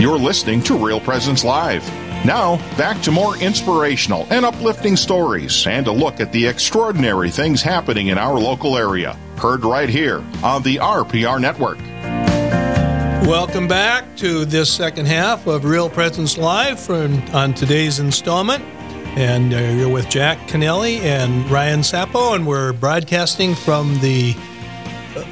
You're listening to Real Presence Live. Now, back to more inspirational and uplifting stories and a look at the extraordinary things happening in our local area. Heard right here on the RPR Network. Welcome back to this second half of Real Presence Live for, on today's installment. And uh, you're with Jack Kennelly and Ryan Sappo, and we're broadcasting from the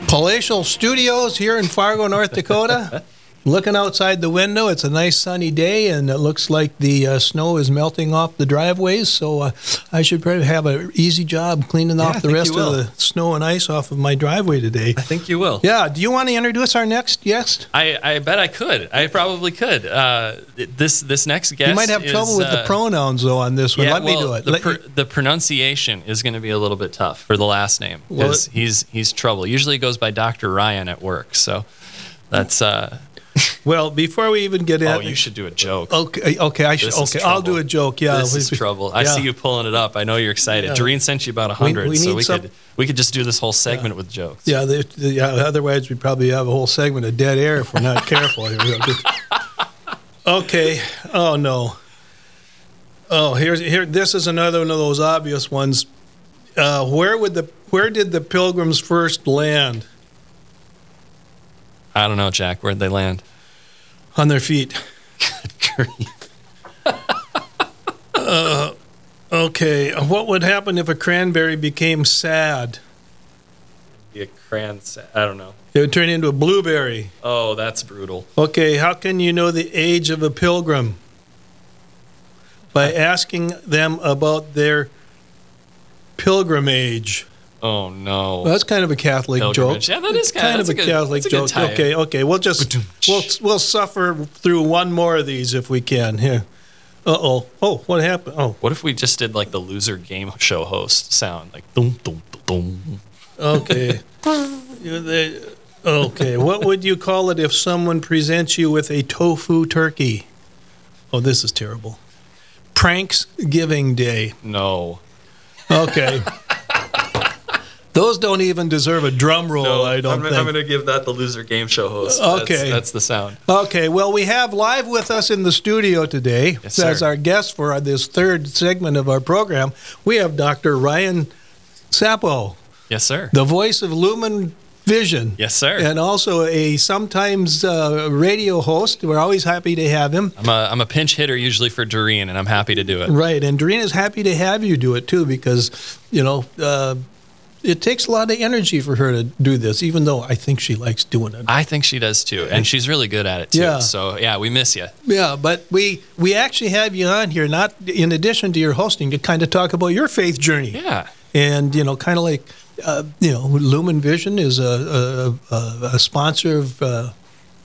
palatial studios here in Fargo, North Dakota. Looking outside the window, it's a nice sunny day, and it looks like the uh, snow is melting off the driveways. So uh, I should probably have an easy job cleaning Yeah, off the rest of the snow and ice off of my driveway today. I think you will. Yeah, do you want to introduce our next guest? I, I bet I could. I probably could. Uh, this this next guest. You might have is, trouble with the uh, pronouns though on this one. Yeah, Let me do it. The, pr- you- the pronunciation is going to be a little bit tough for the last name Well, he's he's trouble. Usually it goes by Dr. Ryan at work, so that's. Uh, well, before we even get in, oh, you should do a joke. Okay, okay, I should. This okay, I'll do a joke. Yeah, this is trouble. I yeah. see you pulling it up. I know you're excited. Yeah. Doreen sent you about a hundred, we so we some- could we could just do this whole segment with jokes. Yeah, the, the, yeah, otherwise we'd probably have a whole segment of dead air if we're not careful here. okay. Oh no. Oh, here's here. This is another one of those obvious ones. Uh, where would the where did the pilgrims first land I don't know, Jack. Where'd they land? On their feet? Uh, okay. What would happen if a cranberry became sad? Be a cran. sa- I don't know. It would turn into a blueberry. Oh, that's brutal. Okay, how can you know the age of a pilgrim? By asking them about their pilgrimage. Oh no. Well, that's kind of a Catholic joke. Yeah, that is kind of a, good- Catholic a joke. tie-in. Okay, okay, we'll just we'll we'll suffer through one more of these if we can. Here. Uh oh. Oh, what happened? Oh, What if we just did like the loser game show host sound, like dum dum dum dum. okay. They- okay, what would you call it if someone presents you with a tofu turkey? Oh, this is terrible. Pranks Giving Day. No. Okay. Those don't even deserve a drum roll, Oh, I don't I'm, think. I'm going to give that the loser game show host. Okay. That's, that's the sound. Okay, well, we have live with us in the studio today Yes, as our guest for this third segment of our program. We have Dr. Ryan Sappo, Yes, sir. the voice of Lumen Vision. Yes, sir. And also a sometimes uh, radio host. We're always happy to have him. I'm a, I'm a pinch hitter usually for Doreen, and I'm happy to do it. Right, and Doreen is happy to have you do it too because, you know, uh, it takes a lot of energy for her to do this, even though I think she likes doing it. I think she does too, and she's really good at it too. Yeah. So yeah, we miss you. Yeah, but we we actually have you on here, not in addition to your hosting, to kind of talk about your faith journey. Yeah. And you know, kind of like, uh, you know, Lumen Vision is a a, a, a sponsor of uh,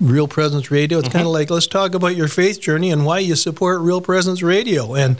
Real Presence Radio. It's kind of like let's talk about your faith journey and why you support Real Presence Radio. And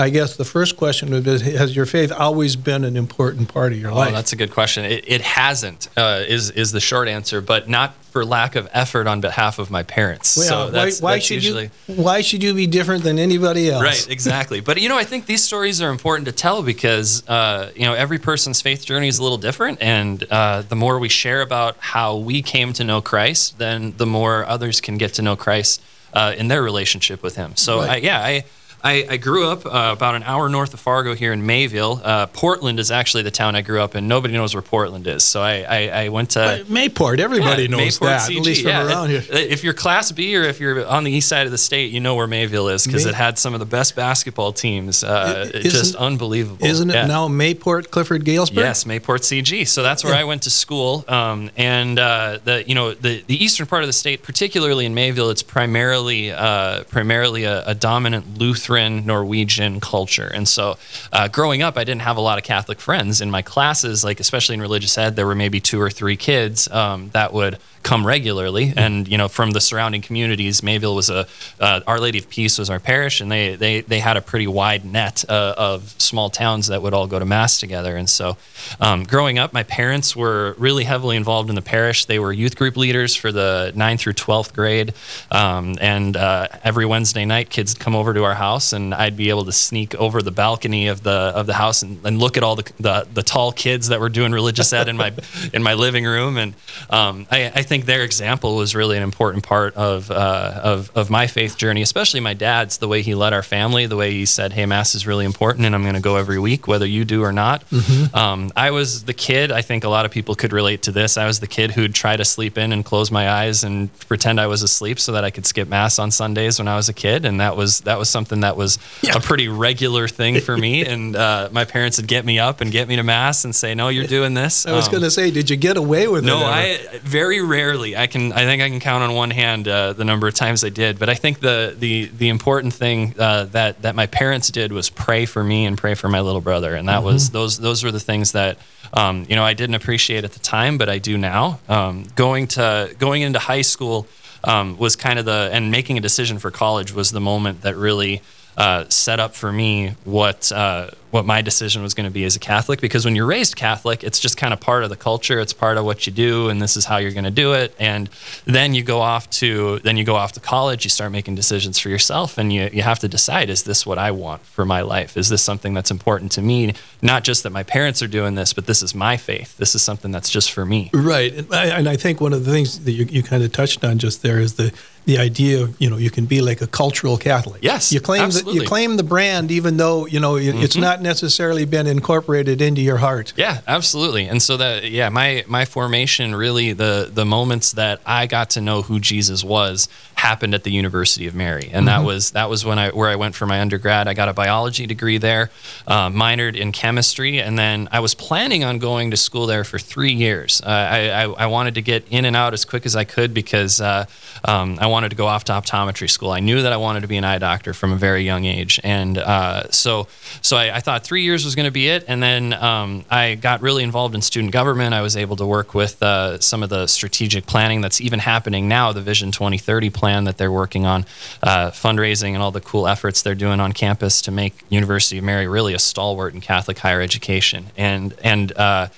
I guess the first question would be: Has your faith always been an important part of your life? Oh, life? that's a good question. It, it hasn't uh, is is the short answer, but not for lack of effort on behalf of my parents. Well, so why, that's, why that's should usually you why should you be different than anybody else? Right, exactly. But you know, I think these stories are important to tell because uh, you know every person's faith journey is a little different, and uh, the more we share about how we came to know Christ, then the more others can get to know Christ uh, in their relationship with Him. So, Right. I, yeah, I. I, I grew up uh, about an hour north of Fargo here in Mayville. Uh, Portland is actually the town I grew up in. Nobody knows where Portland is. So I, I, I went to. Mayport, everybody Yeah, knows Mayport that, CG, at least from yeah. around here. If you're Class B or if you're on the east side of the state, you know where Mayville is because May- it had some of the best basketball teams. Uh, I- it's just unbelievable. Isn't it Yeah. now Mayport, Clifford, Galesburg? Yes, Mayport CG. So that's where. I went to school. Um, and uh, the you know the the eastern part of the state, particularly in Mayville, it's primarily uh, primarily a, a dominant Lutheran Norwegian culture. And so, uh, growing up, I didn't have a lot of Catholic friends in my classes. Like especially in religious ed, there were maybe two or three kids um, that would come regularly and you know from the surrounding communities mayville was a uh, our lady of peace was our parish and they they, they had a pretty wide net uh, of small towns that would all go to mass together and so um, growing up my parents were really heavily involved in the parish they were youth group leaders for the 9th through 12th grade um, and uh, every wednesday night kids come over to our house house, and I'd be able to sneak over the balcony of the of the house and, and look at all the, the, the tall kids that were doing religious ed in my in my living room. And um, I, I, think their example was really an important part of, uh, of of my faith journey, especially my dad's. The way he led our family, the way he said, "Hey, mass is really important, and I'm going to go every week, whether you do or not." Mm-hmm. Um, I was the kid. I think a lot of people could relate to this. I was the kid who'd try to sleep in and close my eyes and pretend I was asleep so that I could skip mass on Sundays when I was a kid, and that was that was something that was yeah. a pretty regular thing for me. and uh, my parents would get me up and get me to mass and say, "No, you're doing this." I was um, going to say, did you get away with no, it? No, I very rarely. I can I think I can count on one hand uh, the number of times I did. But I think the the the important thing uh, that that my parents did was pray for me and pray for my little brother, and that mm-hmm. was those those were the things that um, you know I didn't appreciate at the time, but I do now. Um, going to going into high school um, was kind of the and making a decision for college was the moment that really uh, set up for me what uh, what my decision was going to be as a Catholic because when you're raised Catholic, it's just kind of part of the culture. It's part of what you do, and this is how you're going to do it. And then you go off to then you go off to college. You start making decisions for yourself, and you you have to decide: is this what I want for my life? Is this something that's important to me? Not just that my parents are doing this, but this is my faith. This is something that's just for me. Right, and I, and I think one of the things that you, you kind of touched on just there is the the idea of you know you can be like a cultural Catholic. Yes, you claim absolutely. the, you claim the brand even though you know it's mm-hmm. not necessarily been incorporated into your heart. Yeah, absolutely. And so that yeah, my my formation really the the moments that I got to know who Jesus was happened at the University of Mary, and mm-hmm. that was that was when I where I went for my undergrad. I got a biology degree there, uh, minored in chemistry, and then I was planning on going to school there for three years. Uh, I, I, I wanted to get in and out as quick as I could because uh, um, I wanted to go off to optometry school. I knew that I wanted to be an eye doctor from a very young age, and uh, so so I, I, thought three years was going to be it. And then um, I got really involved in student government. I was able to work with uh, some of the strategic planning that's even happening now, the Vision 2030 plan that they're working on, uh, fundraising, and all the cool efforts they're doing on campus to make University of Mary really a stalwart in Catholic higher education. And and uh,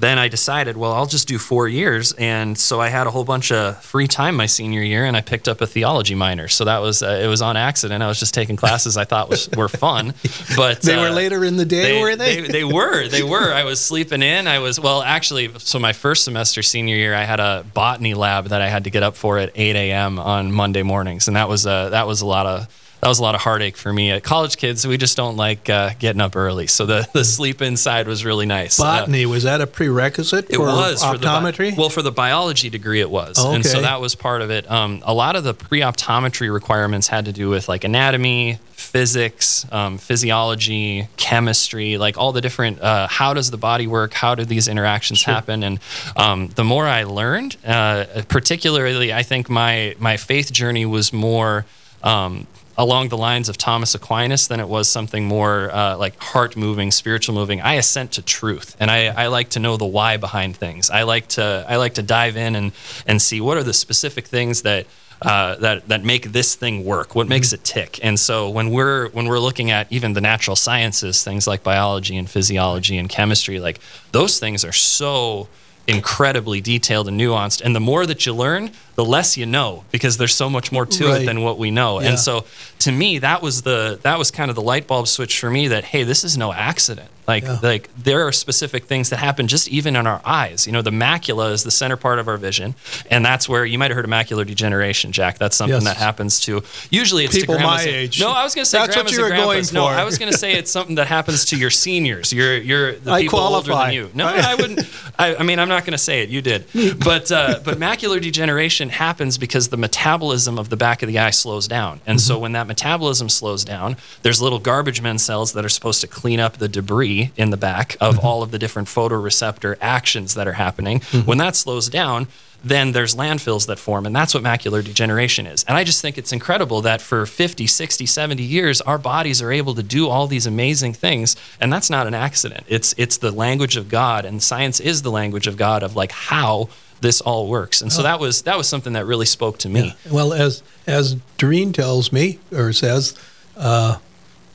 then I decided, well, I'll just do four years, and so I had a whole bunch of free time my senior year, and I picked up a theology minor. So that was uh, it was on accident. I was just taking classes I thought was were fun, but they uh, were later in the day, they, were they? they? They were. They were. I was sleeping in. I was well, actually. So my first semester senior year, I had a botany lab that I had to get up for at 8 a.m. on Monday mornings, and that was uh, that was a lot of that was a lot of heartache for me. At college kids, we just don't like uh, getting up early, so the, the sleep inside was really nice. Botany uh, was that a prerequisite? It was optometry. For the, well, for the biology degree, it was, okay. and so that was part of it. Um, a lot of the pre-optometry requirements had to do with like anatomy, physics, um, physiology, chemistry, like all the different. Uh, how does the body work? How do these interactions sure. happen? And um, the more I learned, uh, particularly, I think my my faith journey was more. Um, along the lines of Thomas Aquinas than it was something more uh, like heart moving, spiritual moving. I assent to truth, and I, I, like to know the why behind things. I like to I like to dive in and and see what are the specific things that. Uh, that that make this thing work. What makes it tick? And so when we're when we're looking at even the natural sciences, things like biology and physiology and chemistry, like those things are so incredibly detailed and nuanced. And the more that you learn, the less you know because there's so much more to right. it than what we know. Yeah. And so to me, that was the that was kind of the light bulb switch for me that hey, this is no accident. Like yeah. like there are specific things that happen just even in our eyes. You know, the macula is the center part of our vision, and that's where you might have heard of macular degeneration, Jack. That's something yes. that happens to usually it's people to my age. No, I was going to say that's what you were going for. No, I was going to say it's something that happens to your seniors. You're you're the I people qualify. older than you. No, I wouldn't. I, I, mean, I'm not going to say it. You did, but uh, but macular degeneration happens because the metabolism of the back of the eye slows down, and mm-hmm. so when that metabolism slows down, there's little garbage men cells that are supposed to clean up the debris in the back of mm-hmm. all of the different photoreceptor actions that are happening. Mm-hmm. When that slows down, then there's landfills that form and that's what macular degeneration is and i just think it's incredible that for 50 60 70 years our bodies are able to do all these amazing things and that's not an accident it's it's the language of god and science is the language of god of like how this all works and so oh. that was that was something that really spoke to me yeah. well as as doreen tells me or says uh,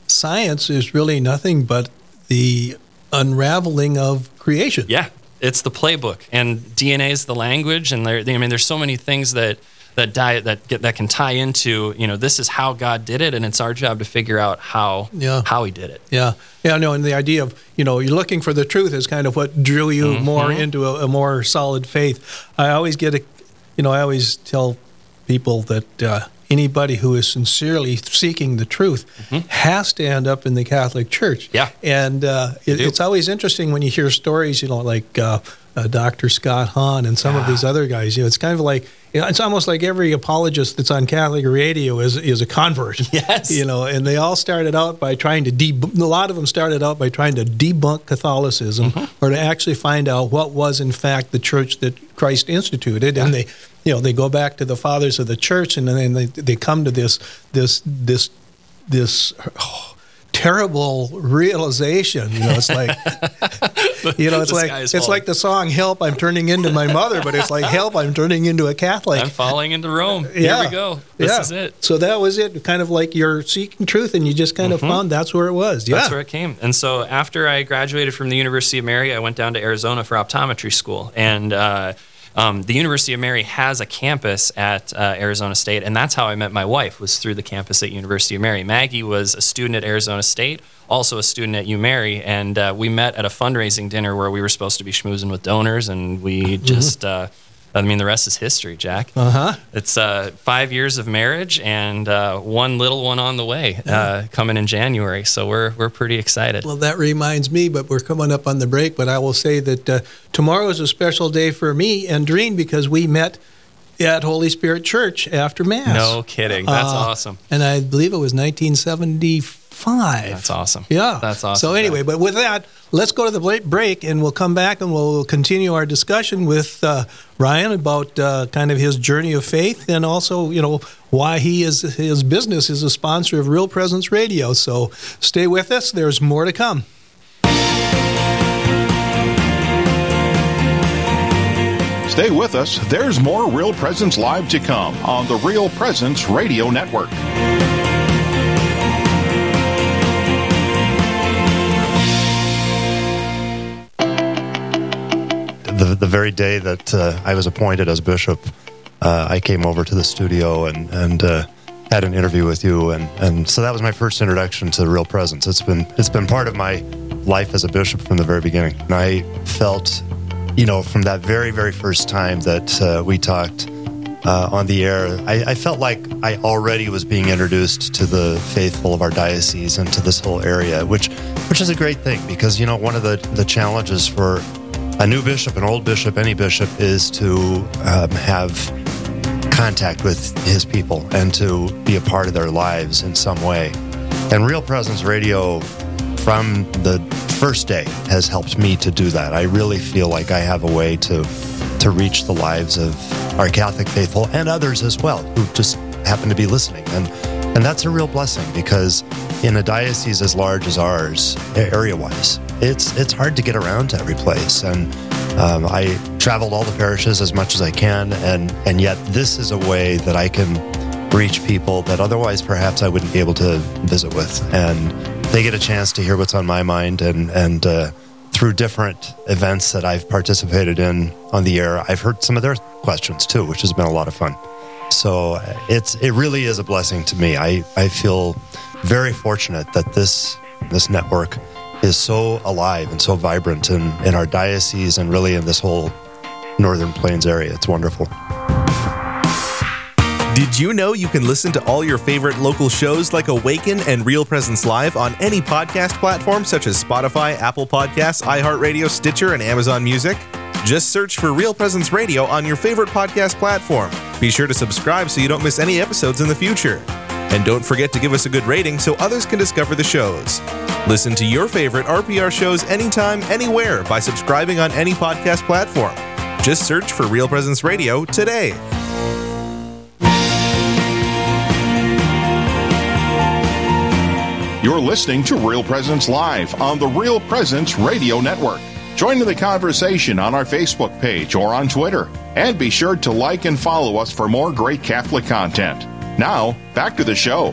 science is really nothing but the unraveling of creation. Yeah, it's the playbook, and DNA is the language, and there. I mean, there's so many things that that die that get, that can tie into you know this is how God did it, and it's our job to figure out how Yeah. how He did it. Yeah, yeah, no, and the idea of you know you're looking for the truth is kind of what drew you Mm-hmm. more into a, a more solid faith. I always get a, you know, I always tell people that uh, anybody who is sincerely seeking the truth has to end up in the Catholic Church. Mm-hmm. Yeah. and uh, it, it's always interesting when you hear stories, you know, like. Uh, uh, Dr. Scott Hahn and some of these other guys, you know, it's kind of like you know, it's almost like every apologist that's on Catholic radio is is a convert. Yes. you know, and they all started out by trying to deb- a lot of them started out by trying to debunk Catholicism Mm-hmm. or to actually find out what was in fact the church that Christ instituted, and they, you know, they go back to the fathers of the church, and then they they come to this this this this. oh, terrible realization you know it's like you know it's like it's falling. like the song help i'm turning into my mother but it's like help i'm turning into a catholic I'm falling into Rome. yeah. Here we go. This yeah. is it. So that was it. Kind of like you're seeking truth, and you just kind of found that's where it was. Yeah. Mm-hmm. That's where it came. And so after I graduated from the University of Mary, I went down to Arizona for optometry school. And uh, um, the University of Mary has a campus at uh, Arizona State, and that's how I met my wife. Was through the campus at University of Mary. Maggie was a student at Arizona State, also a student at UMary, and uh, we met at a fundraising dinner where we were supposed to be schmoozing with donors, and we just. Uh, I mean, the rest is history, Jack. Uh huh. It's uh, five years of marriage and uh, one little one on the way, uh, coming in January. So we're we're pretty excited. Well, that reminds me, but we're coming up on the break. But I will say that uh, tomorrow is a special day for me and Doreen because we met at Holy Spirit Church after Mass. No kidding. That's Uh, awesome. And I believe it was 1975. That's awesome. Yeah. That's awesome. So anyway, but with that, let's go to the break, and we'll come back and we'll continue our discussion with uh, Ryan about uh, kind of his journey of faith, and also you know why he is his business is a sponsor of Real Presence Radio. So stay with us. There's more to come. Stay with us. There's more Real Presence Live to come on the Real Presence Radio Network. The, very day that uh, I was appointed as bishop, uh, I came over to the studio and and uh, had an interview with you, and, and so that was my first introduction to the real presence. It's been it's been part of my life as a bishop from the very beginning, and I felt, you know, from that very very first time that uh, we talked. Uh, on the air, I, I felt like I already was being introduced to the faithful of our diocese and to this whole area, which which is a great thing because you know one of the the challenges for a new bishop, an old bishop, any bishop is to um, have contact with his people and to be a part of their lives in some way. And Real Presence Radio, from the first day, has helped me to do that. I really feel like I have a way to to reach the lives of our Catholic faithful and others as well who just happen to be listening. And and that's a real blessing because in a diocese as large as ours, area wise, it's it's hard to get around to every place. And um, I traveled all the parishes as much as I can, and and yet this is a way that I can reach people that otherwise perhaps I wouldn't be able to visit with, and they get a chance to hear what's on my mind, and and uh, through different events that I've participated in on the air, I've heard some of their questions too, which has been a lot of fun. So uh, it's it really is a blessing to me. I, I feel very fortunate that this this network is so alive and so vibrant in, in our diocese and really in this whole Northern Plains area. It's wonderful. Did you know you can listen to all your favorite local shows like Awaken and Real Presence Live on any podcast platform such as Spotify, Apple Podcasts, iHeartRadio, Stitcher, and Amazon Music? Just search for Real Presence Radio on your favorite podcast platform. Be sure to subscribe so you don't miss any episodes in the future. And don't forget to give us a good rating so others can discover the shows. Listen to your favorite RPR shows anytime, anywhere by subscribing on any podcast platform. Just search for Real Presence Radio today. You're listening to Real Presence Live on the Real Presence Radio Network. Join in the conversation on our Facebook page or on Twitter. And be sure to like and follow us for more great Catholic content. Now, back to the show.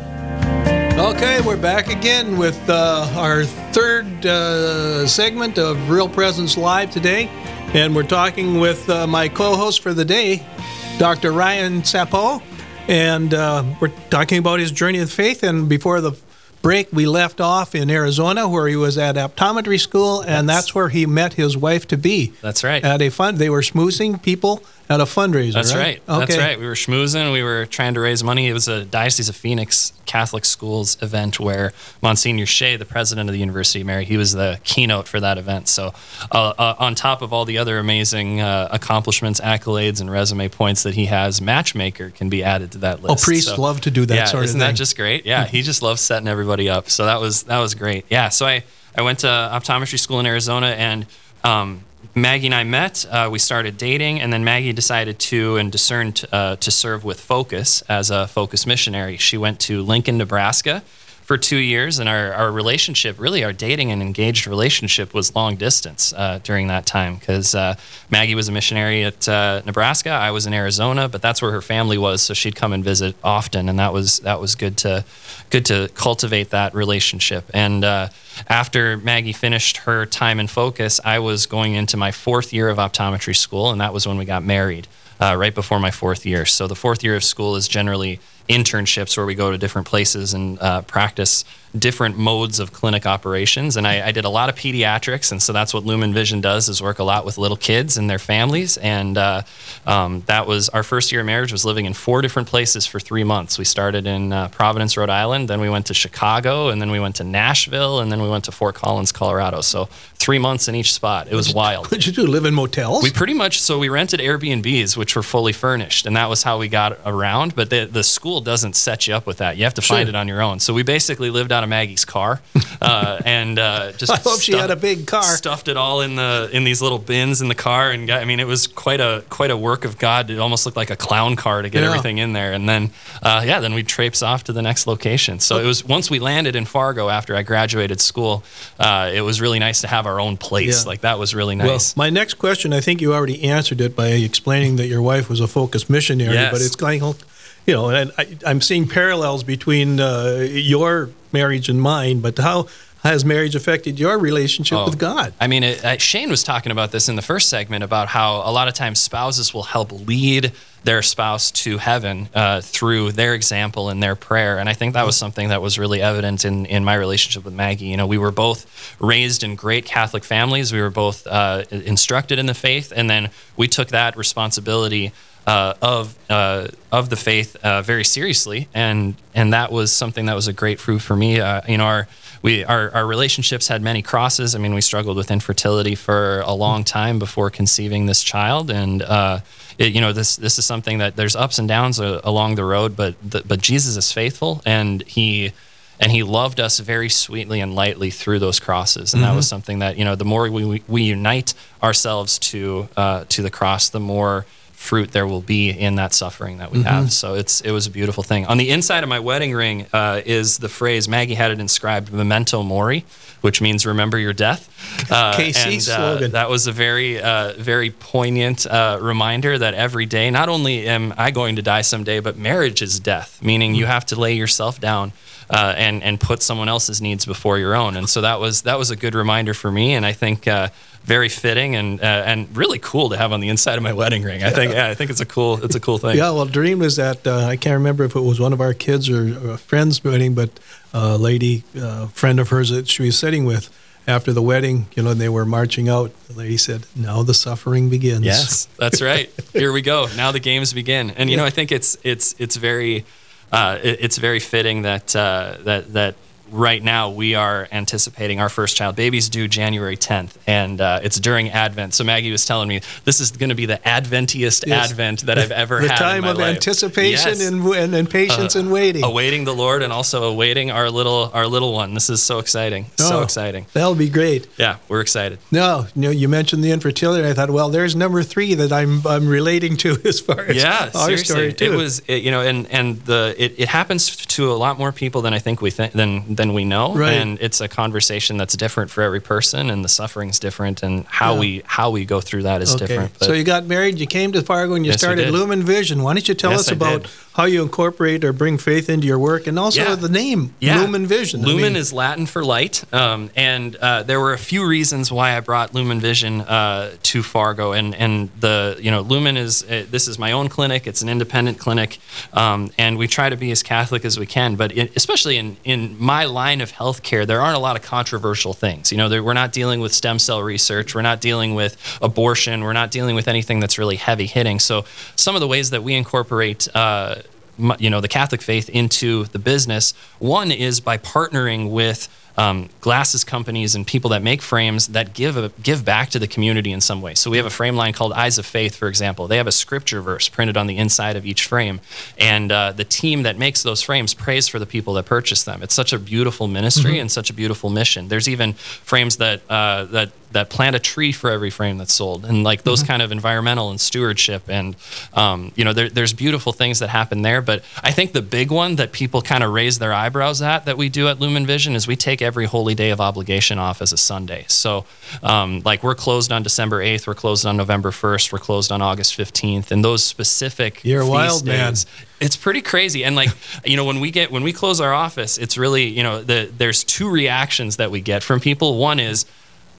Okay, we're back again with uh, our third uh, segment of Real Presence Live today. And we're talking with uh, my co host for the day, Dr. Ryan Sapo, and uh, we're talking about his journey of faith. And before the break, we left off in Arizona, where he was at optometry school, and that's where he met his wife to be. That's right. At a fund, they were smoozing people at a fundraiser. That's right. right. That's right. We were schmoozing. We were trying to raise money. It was a Diocese of Phoenix Catholic Schools event where Monsignor Shea, the president of the University of Mary, he was the keynote for that event. So, uh, uh, on top of all the other amazing uh, accomplishments, accolades, and resume points that he has, Matchmaker can be added to that list. Oh, list. priests So- love to do that yeah, sort of isn't thing. that just great? Yeah, he just loves setting everybody up. So that was that was great. Yeah. So I I went to optometry school in Arizona and. Um, Maggie and I met. Uh, we started dating, and then Maggie decided to and discerned uh, to serve with Focus as a Focus missionary. She went to Lincoln, Nebraska, for two years, and our, our relationship, really our dating and engaged relationship, was long distance uh, during that time because uh, Maggie was a missionary at uh, Nebraska, I was in Arizona, but that's where her family was, so she'd come and visit often, and that was that was good to good to cultivate that relationship. And uh, after Maggie finished her time in Focus, I was going into my fourth year of optometry school, and that was when we got married. Uh, right before my fourth year. So the fourth year of school is generally internships where we go to different places and uh, practice different modes of clinic operations. And I, I did a lot of pediatrics, and so that's what Lumen Vision does is work a lot with little kids and their families. And uh, um, that was our first year of marriage was living in four different places for three months. We started in uh, Providence, Rhode Island, then we went to Chicago, and then we went to Nashville, and then we went to Fort Collins, Colorado. So three months in each spot. It was wild. What'd you do? Live in motels? We pretty much so we rented Airbnbs, which were fully furnished, and that was how we got around. But the the school doesn't set you up with that; you have to find it on your own. So we basically lived out of Maggie's car, uh, and uh, just I hope she had a big car. Stuffed it all in the in these little bins in the car, and got, I mean, it was quite a quite a work of God. It almost looked like a clown car to get Yeah. everything in there, and then uh, yeah, then we traipse off to the next location. So it was once we landed in Fargo after I graduated school, uh, it was really nice to have our own place. Yeah. Like that was really nice. Well, my next question, I think you already answered it by explaining that your wife was a focus missionary, Yes. but it's kind of, you know, and I, I'm seeing parallels between uh, your marriage and mine, but how has marriage affected your relationship Oh. with God? I mean, it, uh, Shane was talking about this in the first segment about how a lot of times spouses will help lead their spouse to heaven uh, through their example and their prayer. And I think that was something that was really evident in, in my relationship with Maggie. You know, we were both raised in great Catholic families, we were both uh, instructed in the faith, and then we took that responsibility. Uh, of uh, of the faith uh, very seriously, and and that was something that was a great fruit for me. Uh, you know, our we our, our relationships had many crosses. I mean, we struggled with infertility for a long time before conceiving this child, and uh, it, you know, this this is something that there's ups and downs uh, along the road, but the, but Jesus is faithful, and he and he loved us very sweetly and lightly through those crosses, and that was something that you know, the more we we, we unite ourselves to uh, to the cross, the more fruit there will be in that suffering that we Mm-hmm. have. So it's it was a beautiful thing. On the inside of my wedding ring uh, is the phrase Maggie had it inscribed "Memento Mori," which means "Remember your death." Uh, KC and, uh, slogan. that was a very uh, very poignant uh, reminder that every day, not only am I going to die someday, but marriage is death, meaning you have to lay yourself down. Uh, and and put someone else's needs before your own, and so that was that was a good reminder for me, and I think uh, very fitting and uh, and really cool to have on the inside of my wedding ring. I think yeah, I think it's a cool it's a cool thing. Yeah, well, dream was that uh, I can't remember if it was one of our kids or a friend's wedding, but a lady, uh, friend of hers that she was sitting with after the wedding, you know, and they were marching out. The lady said, "Now the suffering begins." Yes, that's right. Here we go. Now the games begin, and you know I think it's it's it's very uh, it- it's very fitting that uh, that that right now we are anticipating our first child. Baby's due January 10th, and uh, it's during Advent. So Maggie was telling me this is going to be the Adventiest Yes. Advent that I've ever the had. time in my of life. anticipation Yes. Uh, and, and and patience and waiting. awaiting the Lord and also awaiting our little our little one. This is so exciting. So Oh, exciting. That'll be great. Yeah, we're excited. No, you know, you mentioned the infertility. I thought, well, there's number three that I'm I'm relating to as far as yeah, our seriously. story too. It was, it, you know, and and the it, it happens to a lot more people than I think we think than than we know, Right. and it's a conversation that's different for every person, and the suffering's different, and how Yeah. we how we go through that is Okay. different. But so you got married, you came to Fargo, and you Yes, started. Lumen Vision. Why don't you tell Yes, us I about did. how you incorporate or bring faith into your work, and also Yeah. the name Yeah. Lumen Vision? I Lumen mean, is Latin for light, um, and uh, there were a few reasons why I brought Lumen Vision uh, to Fargo. And and the you know Lumen is uh, this is my own clinic. It's an independent clinic, um, and we try to be as Catholic as we can. But it, especially in in my line of healthcare, there aren't a lot of controversial things. You know, we're not dealing with stem cell research. We're not dealing with abortion. We're not dealing with anything that's really heavy hitting. So some of the ways that we incorporate. Uh, you know the Catholic faith into the business. One is by partnering with um, glasses companies and people that make frames that give a, give back to the community in some way. So we have a frame line called Eyes of Faith, for example. They have a scripture verse printed on the inside of each frame, and uh, the team that makes those frames prays for the people that purchase them. It's such a beautiful ministry and such a beautiful mission. There's even frames that uh, that that plant a tree for every frame that's sold, and like those kind of environmental and stewardship, and um, you know, there, there's beautiful things that happen there. But I think the big one that people kind of raise their eyebrows at that we do at Lumen Vision is we take every holy day of obligation off as a Sunday. So, um, like we're closed on December 8th, we're closed on November 1st, we're closed on August 15th, and those specific You're wild man. days, it's pretty crazy and like you know when we get when we close our office it's really you know the there's two reactions that we get from people one is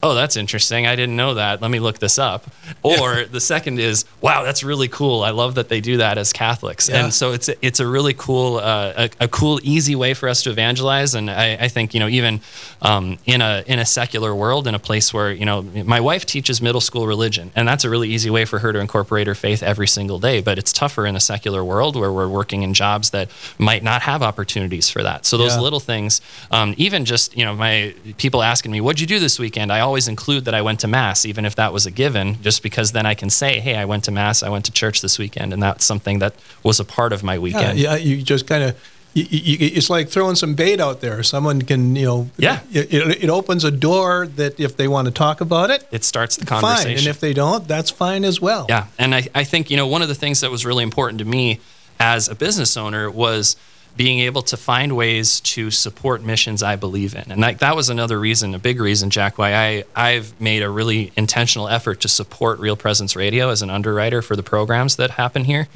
oh that's interesting. I didn't know that. Let me look this up. Or the second is wow that's really cool. I love that they do that as catholics. Yeah. and so it's a, it's a really cool uh, a, a cool easy way for us to evangelize. And i, I think you know even um, in a in a secular world in a place where you know my wife teaches middle school religion and that's a really easy way for her to incorporate her faith every single day. But it's tougher in a secular world where we're working in jobs that might not have opportunities for that. So those Yeah. little things um, even just you know my people asking me what'd you do this weekend? I always include that i went to mass even if that was a given just because then i can say hey i went to mass i went to church this weekend and that's something that was a part of my weekend yeah, you just kind of. It's like throwing some bait out there. Someone can, you know, Yeah. It, it, opens a door that if they want to talk about it, it starts the fine, conversation and if they don't, that's fine as well. Yeah, and I, I think you know one of the things that was really important to me as a business owner was being able to find ways to support missions I believe in, and that, that was another reason, a big reason, Jack, why I I've made a really intentional effort to support Real Presence Radio as an underwriter for the programs that happen here,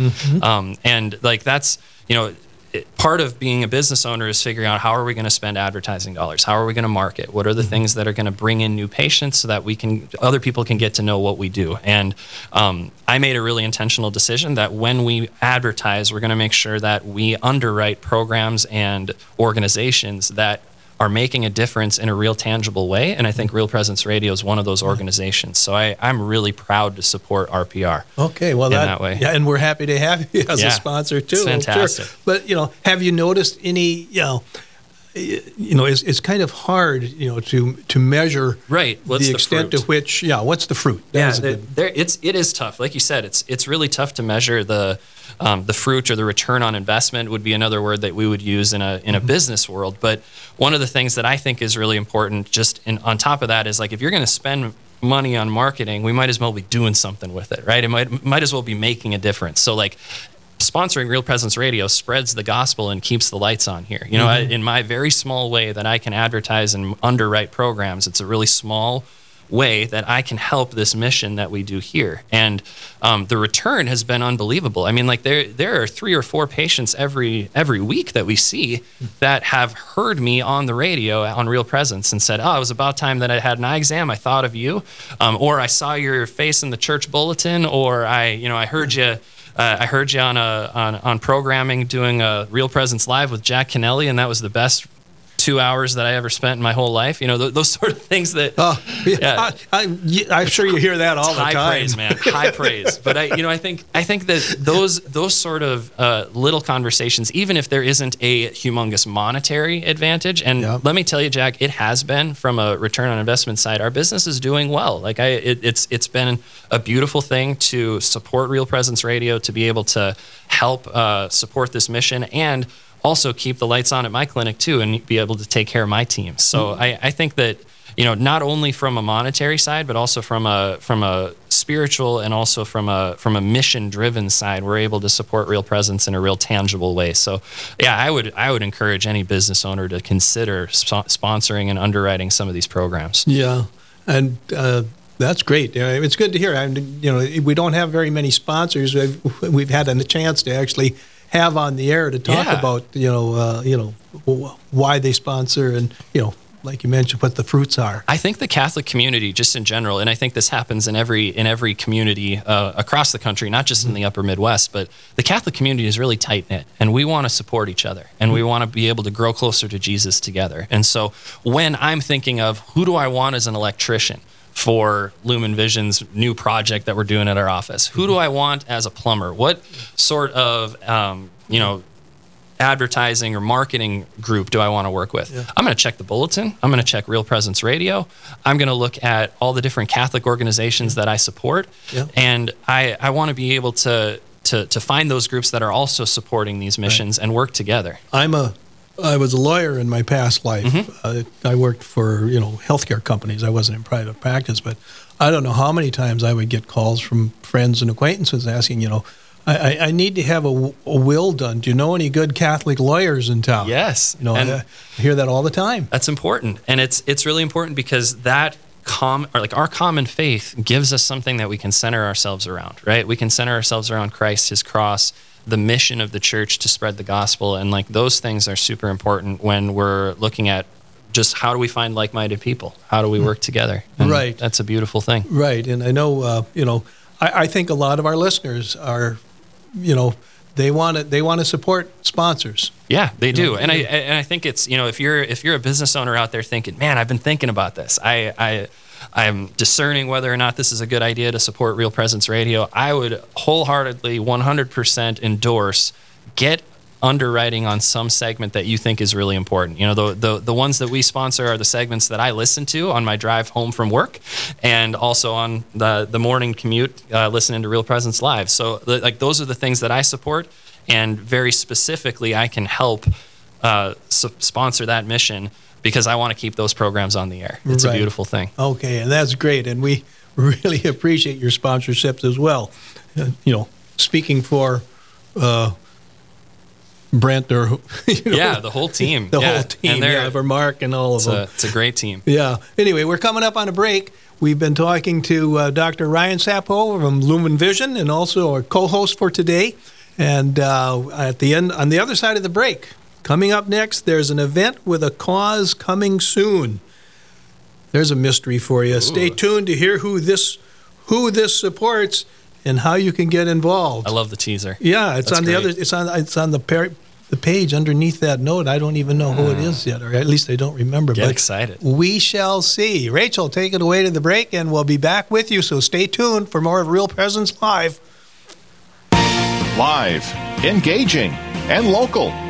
um, and like that's you know. It- Part of being a business owner is figuring out how are we going to spend advertising dollars? How are we going to market? What are the things that are going to bring in new patients so that we can other people can get to know what we do? And um, I made a really intentional decision that when we advertise, we're going to make sure that we underwrite programs and organizations that are making a difference in a real tangible way. And I think mm-hmm. Real Presence Radio is one of those organizations. So I, I'm really proud to support RPR. Okay, well in that, that way. yeah, and we're happy to have you as Yeah, a sponsor too. I'm sure. fantastic. But you know, have you noticed any? You know, you know, it's, it's kind of hard, you know, to to measure Right, what's the the extent fruit? to which, yeah, what's the fruit? That yeah, there, good- there, it's it is tough. Like you said, it's it's really tough to measure the um, the fruit or the return on investment would be another word that we would use in a in a business world. But one of the things that I think is really important, just in, on top of that, is like if you're going to spend money on marketing, we might as well be doing something with it, right? It might might as well be making a difference. So like sponsoring Real Presence Radio spreads the gospel and keeps the lights on here. You know, I, in my very small way that I can advertise and underwrite programs, it's a really small way that I can help this mission that we do here. And um, the return has been unbelievable. I mean, like there there are three or four patients every every week that we see that have heard me on the radio on Real Presence and said, "Oh, it was about time that I had an eye exam. I thought of you, um, or I saw your face in the church bulletin, or I you know I heard you." Uh, I heard you on a on, on programming doing a Real Presence Live with Jack Kennelly, and that was the best two hours that I ever spent in my whole life. You know, th- those sort of things that. Oh, yeah, Yeah. I, I, am sure you hear that all the high time. High praise, man. High praise. But I, you know, I think I think that those those sort of uh, little conversations, even if there isn't a humongous monetary advantage, and Yeah. let me tell you, Jack, it has been from a return on investment side. Our business is doing well. Like I, it, it's it's been a beautiful thing to support Real Presence Radio to be able to help uh, support this mission and also keep the lights on at my clinic too and be able to take care of my team. So I, I think that you know, not only from a monetary side, but also from a from a spiritual and also from a from a mission driven side, we're able to support Real Presence in a real tangible way. So, yeah, I would I would encourage any business owner to consider sp- sponsoring and underwriting some of these programs. Yeah, and uh, that's great. It's good to hear. I you know, we don't have very many sponsors. We've, we've had a chance to actually have on the air to talk Yeah. about you know uh, you know why they sponsor and you know like you mentioned what the fruits are. I think the Catholic community, just in general, and I think this happens in every in every community uh, across the country, not just in the Upper Midwest, but the Catholic community is really tight knit, and we want to support each other, and we want to be able to grow closer to Jesus together. And so, when I'm thinking of who do I want as an electrician for Lumen Vision's new project that we're doing at our office, who do I want as a plumber? What sort of um, you know advertising or marketing group do I want to work with? I'm going to check the bulletin. I'm going to check Real Presence Radio. I'm going to look at all the different Catholic organizations that I support, Yeah. and I I want to be able to to to find those groups that are also supporting these missions and work together. I'm a I was a lawyer in my past life. Uh, I worked for you know healthcare companies. I wasn't in private practice, but I don't know how many times I would get calls from friends and acquaintances asking, you know, I, I, I need to have a will done. Do you know any good Catholic lawyers in town? Yes, you know, and- I, I hear that all the time. That's important, and it's it's really important because that com or like our common faith gives us something that we can center ourselves around. Right? We can center ourselves around Christ, His cross, the mission of the church to spread the gospel, and like those things are super important when we're looking at just how do we find like-minded people? How do we work together? And Right. That's a beautiful thing. Right, and I know uh, you know I, I think a lot of our listeners are, you know, they want to they want to support sponsors. Yeah, they do, know, and I and I think it's you know if you're if you're a business owner out there thinking, man, I've been thinking about this. I I I'm discerning whether or not this is a good idea to support Real Presence Radio. I would wholeheartedly, 100% endorse get underwriting on some segment that you think is really important. You know, the, the the ones that we sponsor are the segments that I listen to on my drive home from work, and also on the the morning commute, uh, listening to Real Presence Live. So, the, like, those are the things that I support, and very specifically, I can help uh, sponsor that mission because I want to keep those programs on the air. It's Right. a beautiful thing. Okay, and that's great, and we really appreciate your sponsorships as well. Uh, you know, speaking for uh, Brent or you know, Yeah, the whole team. the Yeah, whole team, yeah, for Mark and all of them. a, it's a great team. Yeah. Anyway, we're coming up on a break. We've been talking to uh, Dr. Ryan Sapo from Lumen Vision and also our co-host for today. And uh, at the end, on the other side of the break, coming up next, there's an event with a cause coming soon. There's a mystery for you. Stay tuned to hear who this who this supports and how you can get involved. I love the teaser. Yeah, it's That's on the other. It's on. It's on the par- the page underneath that note. I don't even know who it is yet, or at least I don't remember. Ah. Get but excited. We shall see. Rachel, take it away to the break, and we'll be back with you. So stay tuned for more of Real Presence Live. Live, engaging, and local.